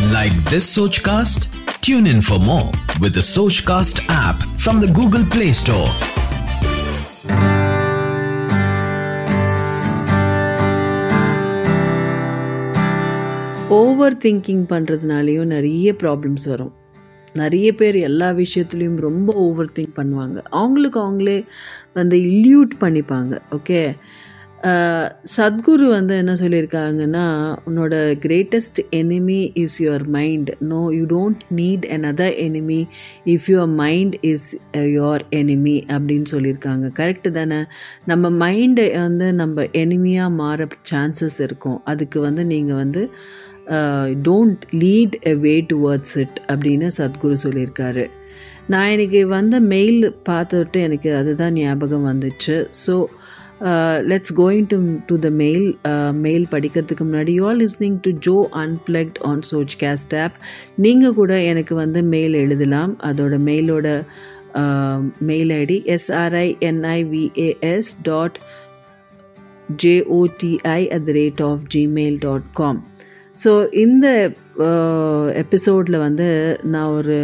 Like this Sochcast? Tune in for more with the Sochcast app from the Google Play Store. Over thinking பண்ணுறதுனாலையும் நிறைய problems வரும் நிறைய பேர் எல்லா விஷயத்துலையும் ரொம்ப ஓவர் திங்க் பண்ணுவாங்க அவங்களுக்கு அவங்களே வந்து இல்யூட் பண்ணிப்பாங்க ஓகே சத்குரு வந்து என்ன சொல்லியிருக்காங்கன்னா உன்னோட greatest enemy is your mind no you don't need another enemy if your mind is your enemy அப்படின்னு சொல்லியிருக்காங்க. கரெக்டு தானே? நம்ம மைண்டை வந்து நம்ம எனிமியாக மாற சான்சஸ் இருக்கும். அதுக்கு வந்து நீங்கள் வந்து don't lead a way towards it அப்படின்னு சத்குரு சொல்லியிருக்காரு. நான் எனக்கு வந்த மெயில் பார்த்துட்டு எனக்கு அதுதான் ஞாபகம் வந்துச்சு. So let's going to to the mail mail படிக்கிறதுக்கு முன்னாடி. You are listening to Joe unplugged on சோச் caste app நீங்கள் கூட எனக்கு வந்து மெயில் எழுதலாம். அதோட மெயிலோட mail ID SRINIVAS dot JOTI at the rate of Gmail dot com so இந்த எபிசோடில் வந்து நான் ஒரு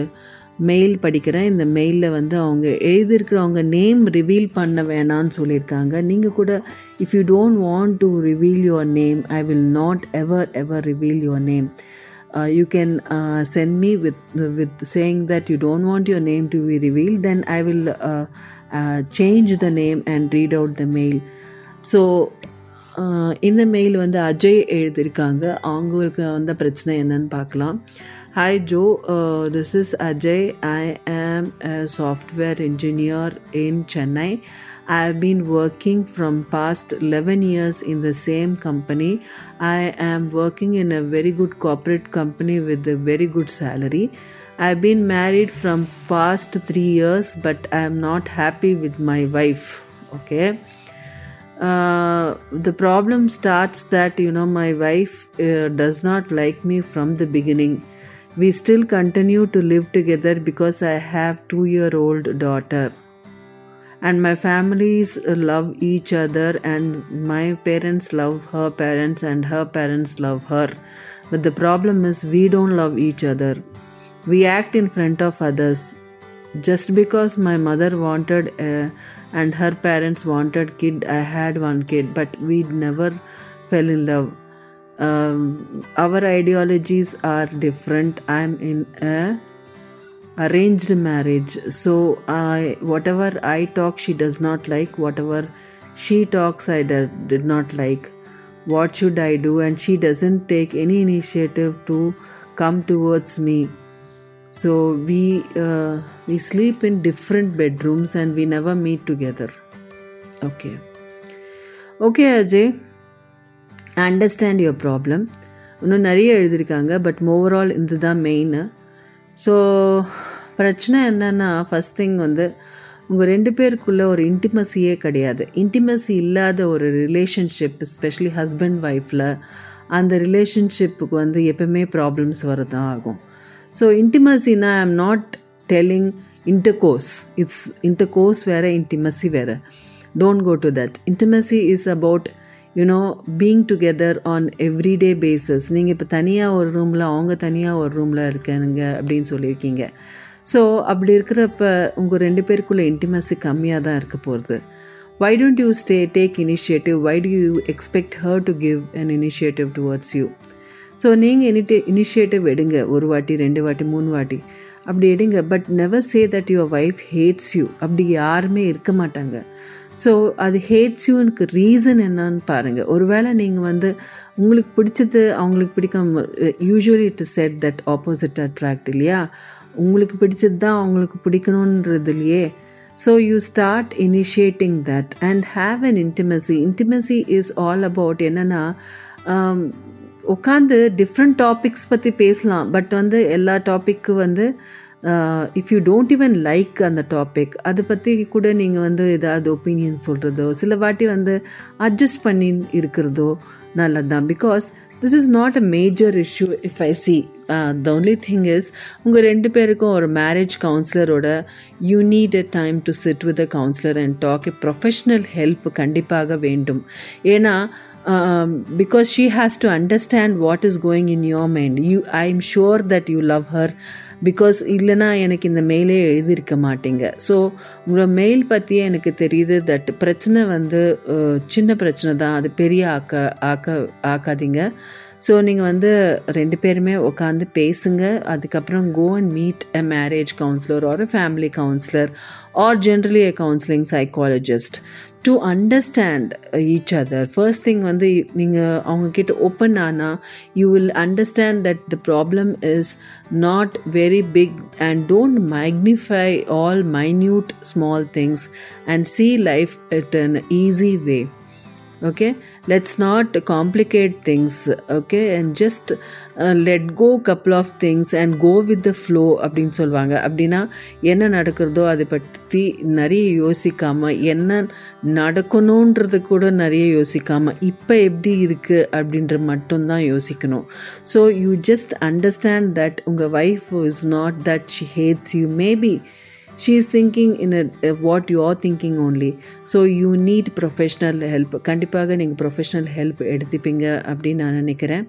மெயில் படிக்கிறேன் இந்த மெயிலில் வந்து அவங்க எழுதியிருக்கிறவங்க நேம் ரிவீல் பண்ண வேணான்னு சொல்லியிருக்காங்க. நீங்கள் கூட if you don't want to reveal your name I will not ever ever reveal your name you can send me with with saying that you don't want your name to be reveal then I will change the name and read out the mail so இந்த mail வந்து அஜய் எழுதியிருக்காங்க. அவங்களுக்கு வந்த பிரச்சனை என்னன்னு பார்க்கலாம். Hi Joe, uh, this is Ajay. I am a software engineer in Chennai. I have been working from past 11 years in the same company. I am working in a very good corporate company with a very good salary. I've been married from past 3 years but I am not happy with my wife. Okay. Uh, the problem starts that you know my wife uh, does not like me from the beginning we still continue to live together because i have 2 year old daughter. And my families love each other and my parents love her parents and her parents love her. But the problem is we don't love each other. We act in front of others. Just because my mother wanted a, and her parents wanted kid i had one kid but we never fell in love um, our ideologies are different. I'm in a arranged marriage. So i whatever i talk she does not like. Whatever she talks i did, did not like. What should i do? And she doesn't take any initiative to come towards me. So we uh, we sleep in different bedrooms and we never meet together. Okay. Okay ajay understand your problem இன்னும் நிறைய எழுதியிருக்காங்க but overall இது தான் main so பிரச்சனை என்னென்னா first thing வந்து உங்கள் ரெண்டு பேருக்குள்ளே ஒரு இன்டிமசியே கிடையாது. இன்டிமசி இல்லாத ஒரு ரிலேஷன்ஷிப் ஸ்பெஷலி ஹஸ்பண்ட் ஒய்ஃபில் அந்த ரிலேஷன்ஷிப்புக்கு வந்து எப்பவுமே ப்ராப்ளம்ஸ் வரதான் ஆகும். So இன்டிமசினா I am not telling intercourse it's intercourse வேறு இன்டிமசி வேறு. Don't go to that intimacy is about you know being together on everyday basis நீங்கள் இப்போ தனியாக ஒரு ரூமில் அவங்க தனியாக ஒரு ரூமில் இருக்கானுங்க அப்படின்னு சொல்லியிருக்கீங்க. ஸோ அப்படி இருக்கிறப்ப உங்கள் ரெண்டு பேருக்குள்ளே இன்டிமசி கம்மியாக தான் இருக்க போகிறது why don't you stay take initiative why do you expect her to give an initiative towards you so நீங்கள் இனிட்டி இனிஷியேட்டிவ் எடுங்க. ஒரு வாட்டி ரெண்டு வாட்டி மூணு வாட்டி. அப்படி எடுங்க. But never say that your wife hates you அப்படி யாருமே இருக்க மாட்டாங்க. ஸோ அது ஹேட்ஸ் யூனுக்கு ரீசன் என்னன்னு பாருங்கள் ஒருவேளை நீங்கள் வந்து உங்களுக்கு பிடிச்சது அவங்களுக்கு பிடிக்காம usually it said that opposite attract இல்லையா? உங்களுக்கு பிடிச்சது தான் அவங்களுக்கு பிடிக்கணுன்றது இல்லையே so you start initiating that and have an intimacy intimacy is all about என்னென்னா உட்காந்து டிஃப்ரெண்ட் டாபிக்ஸ் பற்றி பேசலாம். பட் வந்து எல்லா டாப்பிக்கு வந்து if you don't even like அந்த டாபிக் அதை பற்றி கூட நீங்கள் வந்து ஏதாவது ஒப்பீனியன் சொல்கிறதோ சில வாட்டி வந்து அட்ஜஸ்ட் பண்ணி இருக்கிறதோ நல்லது தான் because this is not a major issue if I see the only thing is உங்கள் ரெண்டு பேருக்கும் ஒரு marriage கவுன்சிலரோட you need a time to sit with a counsellor and talk a professional help கண்டிப்பாக வேண்டும். ஏன்னா because she has to understand what is going in your mind you I am sure that you love her because இல்லைனா எனக்கு இந்த மெயிலே எழுதியிருக்க மாட்டீங்க. So உங்களோட mail பற்றியே எனக்கு தெரியுது தட் பிரச்சனை வந்து சின்ன பிரச்சனை தான். அது பெரிய ஆக்க ஆக்க ஆக்காதீங்க. ஸோ நீங்கள் வந்து ரெண்டு பேருமே உட்காந்து பேசுங்க. அதுக்கப்புறம் go and meet a marriage counsellor or family counsellor or generally a counselling psychologist to understand each other first thing வந்து நீங்கள் அவங்கக்கிட்ட ஓப்பன் ஆனால் you will understand that the problem is not very big and don't magnify all minute small things and see life at an easy way. Okay? Let's not complicate things okay? And just uh, let go couple of things and go with the flow அப்படின்னு சொல்லுவாங்க அப்படின்னா என்ன நடக்கிறதோ அதை பற்றி நிறைய யோசிக்காமல் என்ன நடக்கணுன்றது கூட நிறைய யோசிக்காமல் இப்போ எப்படி இருக்குது அப்படின்ற மட்டும்தான் யோசிக்கணும். So you just understand that உங்கள் wife is not that she hates you maybe she is thinking in a, uh, what you are thinking only so you need professional help கண்டிப்பாக நீங்கள் ப்ரொஃபஷனல் ஹெல்ப் எடுத்துப்பீங்க அப்படின்னு நான் நினைக்கிறேன்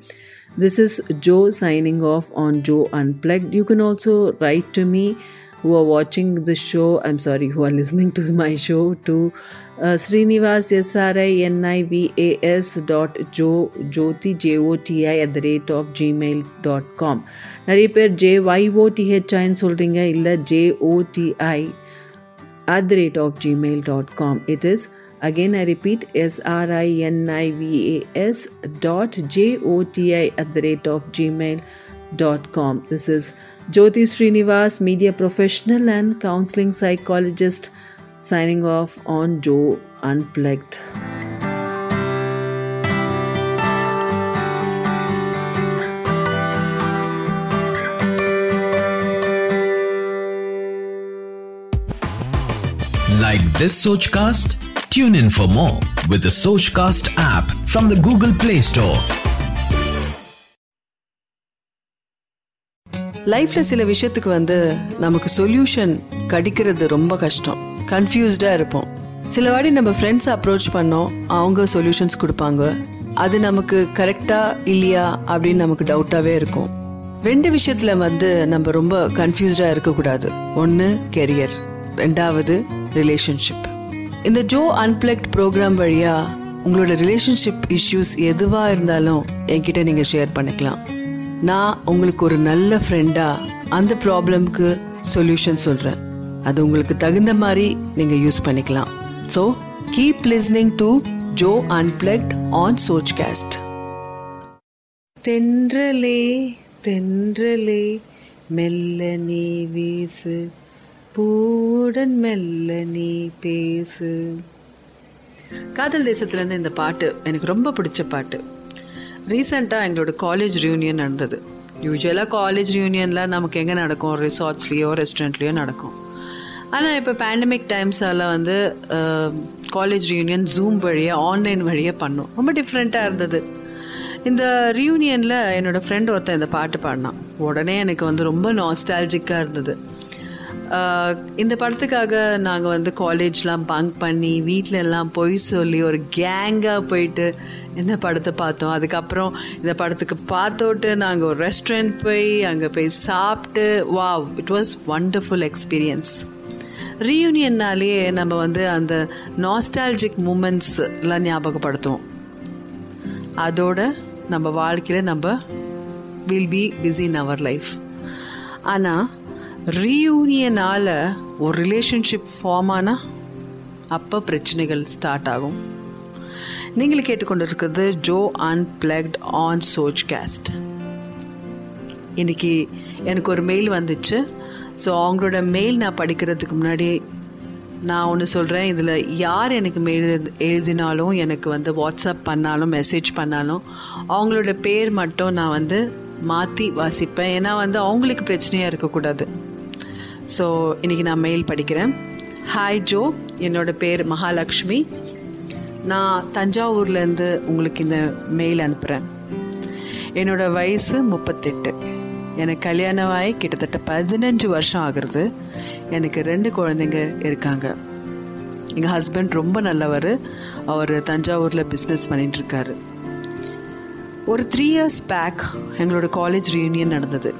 this is joe signing off on joe unplugged you can also write to me who are watching the show i'm sorry who are listening to my show to uh, srinivas s-r-i-n-i-v-a-s dot jo jyoti j-o-t-i at the rate of gmail dot com நிறைய பேர் J ஒய்ஓடிஹெச்ஐன்னு சொல்கிறீங்க இல்லை J O T I at the rate of gmail.com it is again i repeat s-r-i-n-i-v-a-s dot j-o-t-i at the rate of gmail.com this is jyoti srinivas media professional and counseling psychologist signing off on joe unplugged Like this Sochcast? Tune in for more with the Sochcast app from the Google Play Store. லைஃப்ல சில விஷயத்துக்கு வந்து நமக்கு solution கிடைக்கிறது ரொம்ப கஷ்டம் கன்ஃபியூஸ்டாக இருப்போம். சில வாட்டி நம்ம ஃப்ரெண்ட்ஸ் அப்ரோச் பண்ணோம் அவங்க சொல்யூஷன்ஸ் கொடுப்பாங்க. அது நமக்கு கரெக்டா இல்லையா அப்படின்னு நமக்கு டவுட்டாகவே இருக்கும். ரெண்டு விஷயத்துல வந்து நம்ம ரொம்ப கன்ஃபியூஸ்டாக இருக்கக்கூடாது. ஒன்று கெரியர் ரெண்டாவது ரிலேஷன்ஷிப் இந்த ஜோ அன்பிளக்ட் ப்ரோக்ராம் வழியா உங்களோட ரிலேஷன்ஷிப் இஷ்யூஸ் எதுவாக இருந்தாலும் என்கிட்ட நீங்கள் ஷேர் பண்ணிக்கலாம். நான் உங்களுக்கு ஒரு நல்ல ஃப்ரெண்டாக அந்த ப்ராப்ளம்க்கு சொல்யூஷன் சொல்கிறேன் அது உங்களுக்கு தகுந்த மாதிரி நீங்க யூஸ் பண்ணிக்கலாம். So keep listening to Jo unplugged on Sochcast தென்றலே தென்றலே மெல்ல நீ வீசு. பூடன் மெல்ல நீ பேசு. காதல் தேசத்துலேருந்து இந்த பாட்டு எனக்கு ரொம்ப பிடிச்ச பாட்டு. ரீசெண்டாக எங்களோட காலேஜ் ரியூனியன் நடந்தது. யூஸ்வலாக காலேஜ் ரியூனியனில் நமக்கு எங்கே நடக்கும்? ரிசார்ட்ஸ்லேயோ ரெஸ்டாரண்ட்லேயோ நடக்கும். ஆனால் இப்போ பேண்டமிக் டைம்ஸால் வந்து காலேஜ் ரியூனியன் ஜூம் வழியாக ஆன்லைன் வழியாக பண்ணோம். ரொம்ப டிஃப்ரெண்ட்டாக இருந்தது. இந்த ரியூனியனில் என்னோடய ஃப்ரெண்ட் ஒருத்தன் இந்த பாட்டு பாடினான். உடனே எனக்கு வந்து ரொம்ப நாஸ்டாலஜிக்காக இருந்தது. இந்த படத்துக்காக நாங்கள் வந்து காலேஜ்லாம் பங்க் பண்ணி வீட்டில எல்லாம் பொய் சொல்லி ஒரு கேங்காக போயிட்டு இந்த படத்தை பார்த்தோம். அதுக்கப்புறம் இந்த படத்துக்கு பார்த்தோட்டு நாங்கள் ஒரு ரெஸ்டாரண்ட் போய் அங்கே போய் சாப்பிட்டு வா இட் வாஸ் வண்டர்ஃபுல் எக்ஸ்பீரியன்ஸ் ரீயூனியன்னாலே நம்ம வந்து அந்த நாஸ்டாலஜிக் மூமெண்ட்ஸ்லாம் ஞாபகப்படுத்துவோம். அதோட நம்ம வாழ்க்கையில் நம்ம will be busy in our life ஆனால் ரீயூனியனால் ஒரு ரிலேஷன்ஷிப் ஃபார்ம் ஆனால் அப்போ பிரச்சனைகள் ஸ்டார்ட் ஆகும். நீங்கள் கேட்டுக்கொண்டிருக்கிறது ஜோ அன்பிளக்ட் ஆன் சோச் கேஸ்ட் இன்னைக்கு எனக்கு ஒரு மெயில் வந்துச்சு. ஸோ அவங்களோட மெயில் நான் படிக்கிறதுக்கு முன்னாடி நான் ஒன்று சொல்கிறேன் இதில் யார் எனக்கு மெயில் எழுதினாலும் எனக்கு வந்து வாட்ஸ்அப் பண்ணாலும் மெசேஜ் பண்ணாலும் அவங்களோட பேர் மட்டும் நான் வந்து மாற்றி வாசிப்பேன். ஏன்னா வந்து அவங்களுக்கு பிரச்சனையாக இருக்கக்கூடாது. ஸோ இன்றைக்கி நான் மெயில் படிக்கிறேன். ஹாய் ஜோ என்னோடய பேர் மகாலட்சுமி. நான் தஞ்சாவூர்லேருந்து உங்களுக்கு இந்த மெயில் அனுப்புகிறேன் என்னோட வயசு முப்பத்தெட்டு. எனக்கு கல்யாணம் ஆகி கிட்டத்தட்ட பதினஞ்சு வருஷம் ஆகுறது. எனக்கு ரெண்டு குழந்தைங்க இருக்காங்க. எங்கள் ஹஸ்பண்ட் ரொம்ப நல்லவர். அவர் தஞ்சாவூரில் பிஸ்னஸ் பண்ணிட்டுருக்காரு ஒரு த்ரீ இயர்ஸ் பேக் எங்களோட காலேஜ் ரியூனியன் நடந்தது.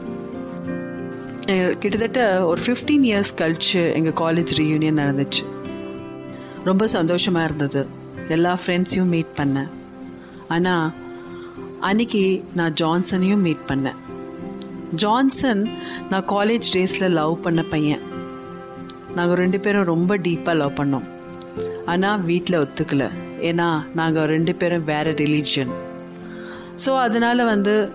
கிட்டத்தட்ட ஒரு ஃபிஃப்டீன் இயர்ஸ் கழிச்சு எங்கள் காலேஜ் ரியூனியன் நடந்துச்சு. ரொம்ப சந்தோஷமாக இருந்தது. எல்லா ஃப்ரெண்ட்ஸையும் மீட் பண்ணேன். ஆனால் அன்னைக்கு நான் ஜான்சனையும் மீட் பண்ணேன். ஜான்சன் நான் காலேஜ் டேஸில் லவ் பண்ண பையன். நாங்கள் ரெண்டு பேரும் ரொம்ப டீப்பாக லவ் பண்ணோம். ஆனால் வீட்டில் ஒத்துக்கல. ஏன்னா நாங்கள் ரெண்டு பேரும் வேறு ரிலீஜியன் ஸோ அதனால் வந்து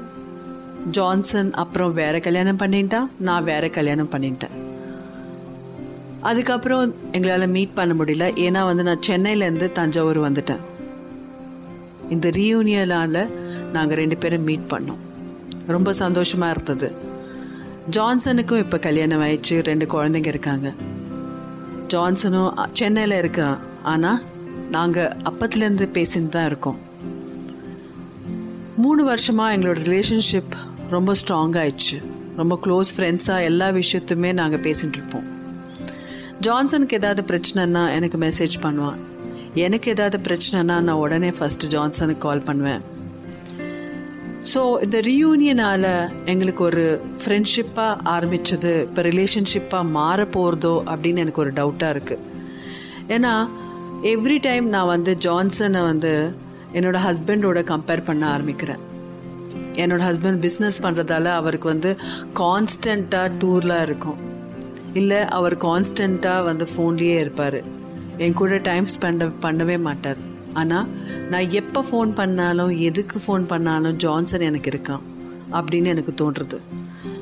ஜான்சன் அப்புறம் வேறு கல்யாணம் பண்ணிட்டான் நான் வேற கல்யாணம் பண்ணிட்டேன். அதுக்கப்புறம் எங்களால் மீட் பண்ண முடியல. ஏன்னா வந்து நான் சென்னையிலேருந்து தஞ்சாவூர் வந்துட்டேன். இந்த ரீயூனியனால் நாங்கள் ரெண்டு பேரும் மீட் பண்ணோம். ரொம்ப சந்தோஷமாக இருந்தது. ஜான்சனுக்கும் இப்போ கல்யாணம் ஆயிடுச்சு. ரெண்டு குழந்தைங்க இருக்காங்க. ஜான்சனும் சென்னையில் இருக்கிறான் ஆனால் நாங்கள் அப்பத்துலேருந்து பேசிட்டு தான் இருக்கோம். மூணு வருஷமாக எங்களோட ரிலேஷன்ஷிப் ரொம்ப ஸ்ட்ராங் ஆயிடுச்சு. ரொம்ப க்ளோஸ் ஃப்ரெண்ட்ஸாக எல்லா விஷயத்துமே நாங்கள் பேசிகிட்டு இருப்போம். ஜான்சனுக்கு ஏதாவது பிரச்சனைனா எனக்கு மெசேஜ் பண்ணுவான். எனக்கு ஏதாவது பிரச்சனைனா நான் உடனே ஃபஸ்ட்டு ஜான்சனுக்கு கால் பண்ணுவேன். ஸோ இந்த ரியூனியனால் எங்களுக்கு ஒரு ஃப்ரெண்ட்ஷிப்பாக ஆரம்பித்தது இப்போ ரிலேஷன்ஷிப்பாக மாற போகிறதோ அப்படின்னு எனக்கு ஒரு டவுட்டாக இருக்குது ஏன்னா எவ்ரி டைம் நான் வந்து ஜான்சனை வந்து என்னோடய ஹஸ்பண்டோட கம்பேர் பண்ண ஆரம்பிக்கிறேன். என்னோட ஹஸ்பண்ட் பிஸ்னஸ் பண்ணுறதால அவருக்கு வந்து கான்ஸ்டண்ட்டாக டூர்லாம் இருக்கும். இல்லை அவர் கான்ஸ்டண்ட்டாக வந்து ஃபோன்லேயே இருப்பார். என் கூட டைம் ஸ்பெண்ட் பண்ணவே மாட்டார். ஆனால் நான் எப்போ ஃபோன் பண்ணாலும் எதுக்கு ஃபோன் பண்ணாலும் ஜான்சன் எனக்கு இருக்கான் அப்படின்னு எனக்கு தோன்றுறது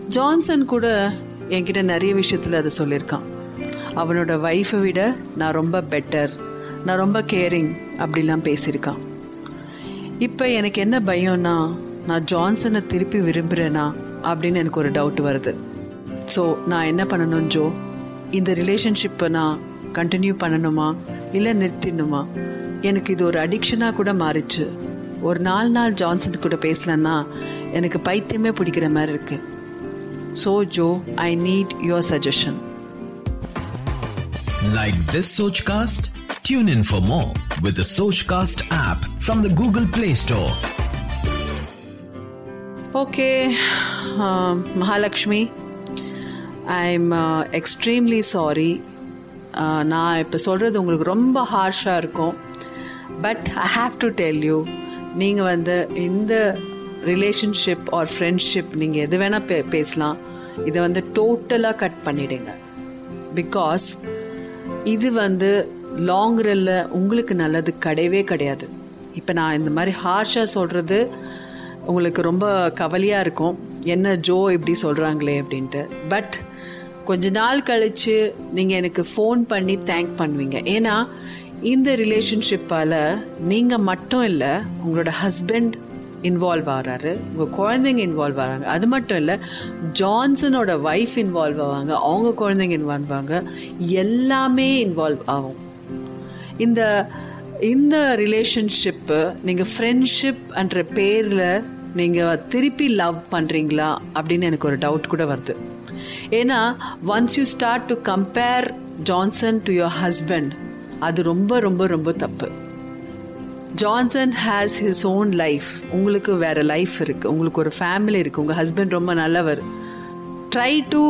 ஜான்சன் கூட என்கிட்ட நிறைய விஷயத்தில் அதை சொல்லியிருக்கான். அவனோட ஒய்ஃபை விட நான் ரொம்ப பெட்டர் நான் ரொம்ப கேரிங் அப்படிலாம் பேசியிருக்கான். இப்போ எனக்கு என்ன பயம்னா நான் ஜான்சனை திருப்பி விரும்புகிறேனா அப்படின்னு எனக்கு ஒரு டவுட் வருது. ஸோ நான் என்ன பண்ணணும் ஜோ? இந்த ரிலேஷன்ஷிப்பை நான் கண்டினியூ பண்ணணுமா? இல்லை நிறுத்திடணுமா? எனக்கு இது ஒரு அடிக்ஷனாக கூட மாறிச்சு. ஒரு நாலு நாள் ஜான்சன் கூட பேசலன்னா எனக்கு பைத்தியமே பிடிக்கிற மாதிரி இருக்கு. So Jo I need your suggestion this Sochcast? Tune in for more with the Sochcast app from the Google Play Store. Okay Mahalakshmi I am extremely sorry நான் இப்போ சொல்கிறது உங்களுக்கு ரொம்ப ஹார்ஷாக இருக்கும். But I have to tell you நீங்கள் வந்து இந்த ரிலேஷன்ஷிப் ஆர் ஃப்ரெண்ட்ஷிப் நீங்கள் எது வேணால் பே பேசலாம். இதை வந்து டோட்டலாக கட் பண்ணிடுங்க. பிகாஸ் இது வந்து லாங் ரன்ல உங்களுக்கு நல்லது கிடையவே கிடையாது. இப்போ நான் இந்த மாதிரி ஹார்ஷாக சொல்கிறது உங்களுக்கு ரொம்ப கவலையாக இருக்கும். என்ன ஜோ இப்படி சொல்கிறாங்களே அப்படின்ட்டு. பட் கொஞ்ச நாள் கழித்து நீங்கள் எனக்கு ஃபோன் பண்ணி தேங்க் பண்ணுவீங்க. ஏன்னா இந்த ரிலேஷன்ஷிப்பால் நீங்கள் மட்டும் இல்லை உங்களோட ஹஸ்பண்ட் இன்வால்வ் ஆகிறாரு உங்கள் குழந்தைங்க இன்வால்வ் ஆகிறாங்க அது மட்டும் இல்லை ஜான்சனோட ஒய்ஃப் இன்வால்வ் ஆவாங்க அவங்க குழந்தைங்க இன்வால்வ் ஆவாங்க எல்லாமே இன்வால்வ் ஆகும். இந்த இந்த ரிலேஷன்ஷிப்பு நீங்கள் ஃப்ரெண்ட்ஷிப் என்ற பேரில் நீங்கள் திருப்பி லவ் பண்ணுறீங்களா அப்படின்னு எனக்கு ஒரு டவுட் கூட வருது. ஏன்னா once you start to compare Johnson to your husband அது ரொம்ப ரொம்ப ரொம்ப தப்பு. Johnson has his own life உங்களுக்கு வேற லைஃப் இருக்குது உங்களுக்கு ஒரு ஃபேமிலி இருக்குது உங்கள் ஹஸ்பண்ட் ரொம்ப நல்லவர். Try to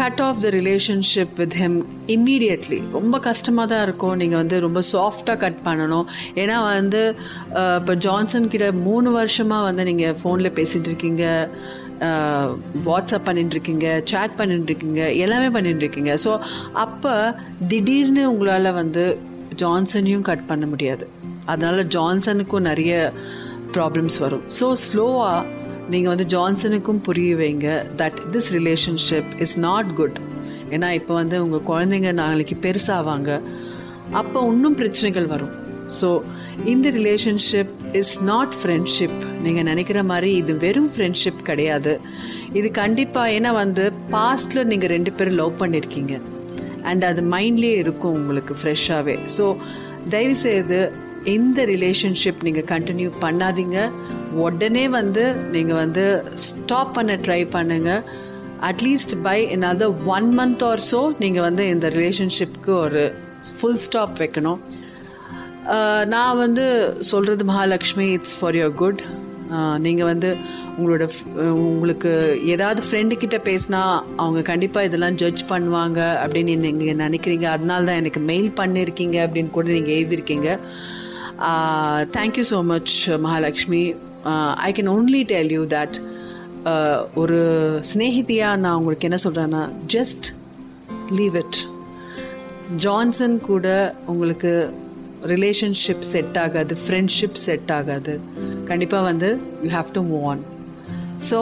cut off the relationship with him immediately ரொம்ப கஷ்டமாக தான் இருக்கும். நீங்கள் வந்து ரொம்ப சாஃப்டாக கட் பண்ணணும். ஏன்னா வந்து uh, இப்போ ஜான்சன் கிட்ட மூணு வருஷமாக வந்து நீங்கள் ஃபோனில் பேசிகிட்டு இருக்கீங்க. வாட்ஸ்அப் பண்ணிட்டுருக்கீங்க சேட் பண்ணிட்டுருக்கீங்க எல்லாமே பண்ணிட்டுருக்கீங்க. ஸோ அப்போ திடீர்னு உங்களால் வந்து ஜான்சனையும் கட் பண்ண முடியாது. அதனால் ஜான்சனுக்கும் நிறைய ப்ராப்ளம்ஸ் வரும். ஸோ ஸ்லோவாக நீங்கள் வந்து ஜான்சனுக்கும் புரிய வைங்க that this relationship is not good ஏன்னா இப்போ வந்து உங்கள் குழந்தைங்க நாளைக்கு பெருசாவாங்க. அப்போ இன்னும் பிரச்சனைகள் வரும். ஸோ இந்த ரிலேஷன்ஷிப் இஸ் நாட் ஃப்ரெண்ட்ஷிப் நீங்கள் நினைக்கிற மாதிரி இது வெறும் ஃப்ரெண்ட்ஷிப் கிடையாது. இது கண்டிப்பாக ஏன்னா வந்து பாஸ்டில் நீங்கள் ரெண்டு பேரும் லவ் பண்ணியிருக்கீங்க அண்ட் அது மைண்ட்லேயே இருக்கும் உங்களுக்கு ஃப்ரெஷ்ஷாகவே ஸோ தயவு செய்து இந்த ரிலேஷன்ஷிப் நீங்கள் கண்டினியூ பண்ணாதீங்க. உடனே வந்து நீங்கள் வந்து ஸ்டாப் பண்ண ட்ரை பண்ணுங்க. அட்லீஸ்ட் பை என்னாவது ஒன் மந்த் ஆர் ஸோ நீங்கள் வந்து இந்த ரிலேஷன்ஷிப்க்கு ஒரு ஃபுல் ஸ்டாப் வைக்கணும். நான் வந்து சொல்கிறது Mahalakshmi it's for your good நீங்கள் வந்து உங்களோட உங்களுக்கு ஏதாவது ஃப்ரெண்டு கிட்ட பேசினா அவங்க கண்டிப்பாக இதெல்லாம் ஜட்ஜ் பண்ணுவாங்க அப்படின்னு நீங்கள் நினைக்கிறீங்க. அதனால தான் எனக்கு மெயில் பண்ணியிருக்கீங்க அப்படின்னு கூட நீங்கள் எழுதியிருக்கீங்க. Thank you so much Mahalakshmi. I can only tell you that ஒரு ஸ்னேகிதியாக நான் உங்களுக்கு என்ன சொல்கிறேன்னா ஜஸ்ட் லீவ் இட் ஜான்சன் கூட உங்களுக்கு ரிலேஷன்ஷிப் செட் ஆகாது ஃப்ரெண்ட்ஷிப் செட் ஆகாது. கண்டிப்பாக வந்து you have to move on so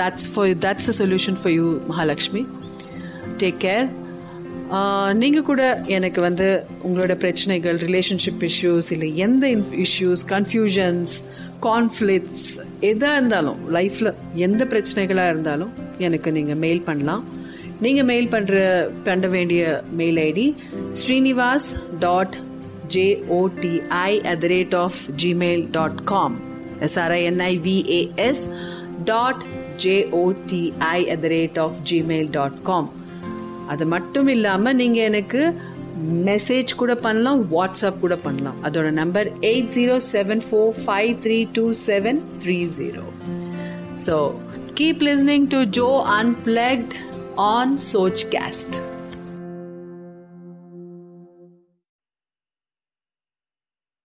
that's for that's a solution for you Mahalakshmi take care நீங்கள் கூட எனக்கு வந்து உங்களோட பிரச்சனைகள் ரிலேஷன்ஷிப் இஷ்யூஸ் இல்லை எந்த இஷ்யூஸ் கன்ஃபியூஷன்ஸ் கான்ஃப்ளிக்ட்ஸ் எதாக இருந்தாலும் லைஃப்பில் எந்த பிரச்சனைகளாக இருந்தாலும் எனக்கு நீங்கள் மெயில் பண்ணலாம். நீங்கள் மெயில் பண்ணுற பண்ண வேண்டிய mail ID Srinivas dot JOTI at the rate of Gmail dot com SRINIVAS dot JOTI at the rate of Gmail dot com அது மட்டும் இல்லாமல் நீங்கள் எனக்கு மெசேஜ் கூட பண்ணலாம் வாட்ஸ்அப் கூட பண்ணலாம். அதோட number eight zero seven four five three two seven three zero so keep listening to Jo unplugged on Sochcast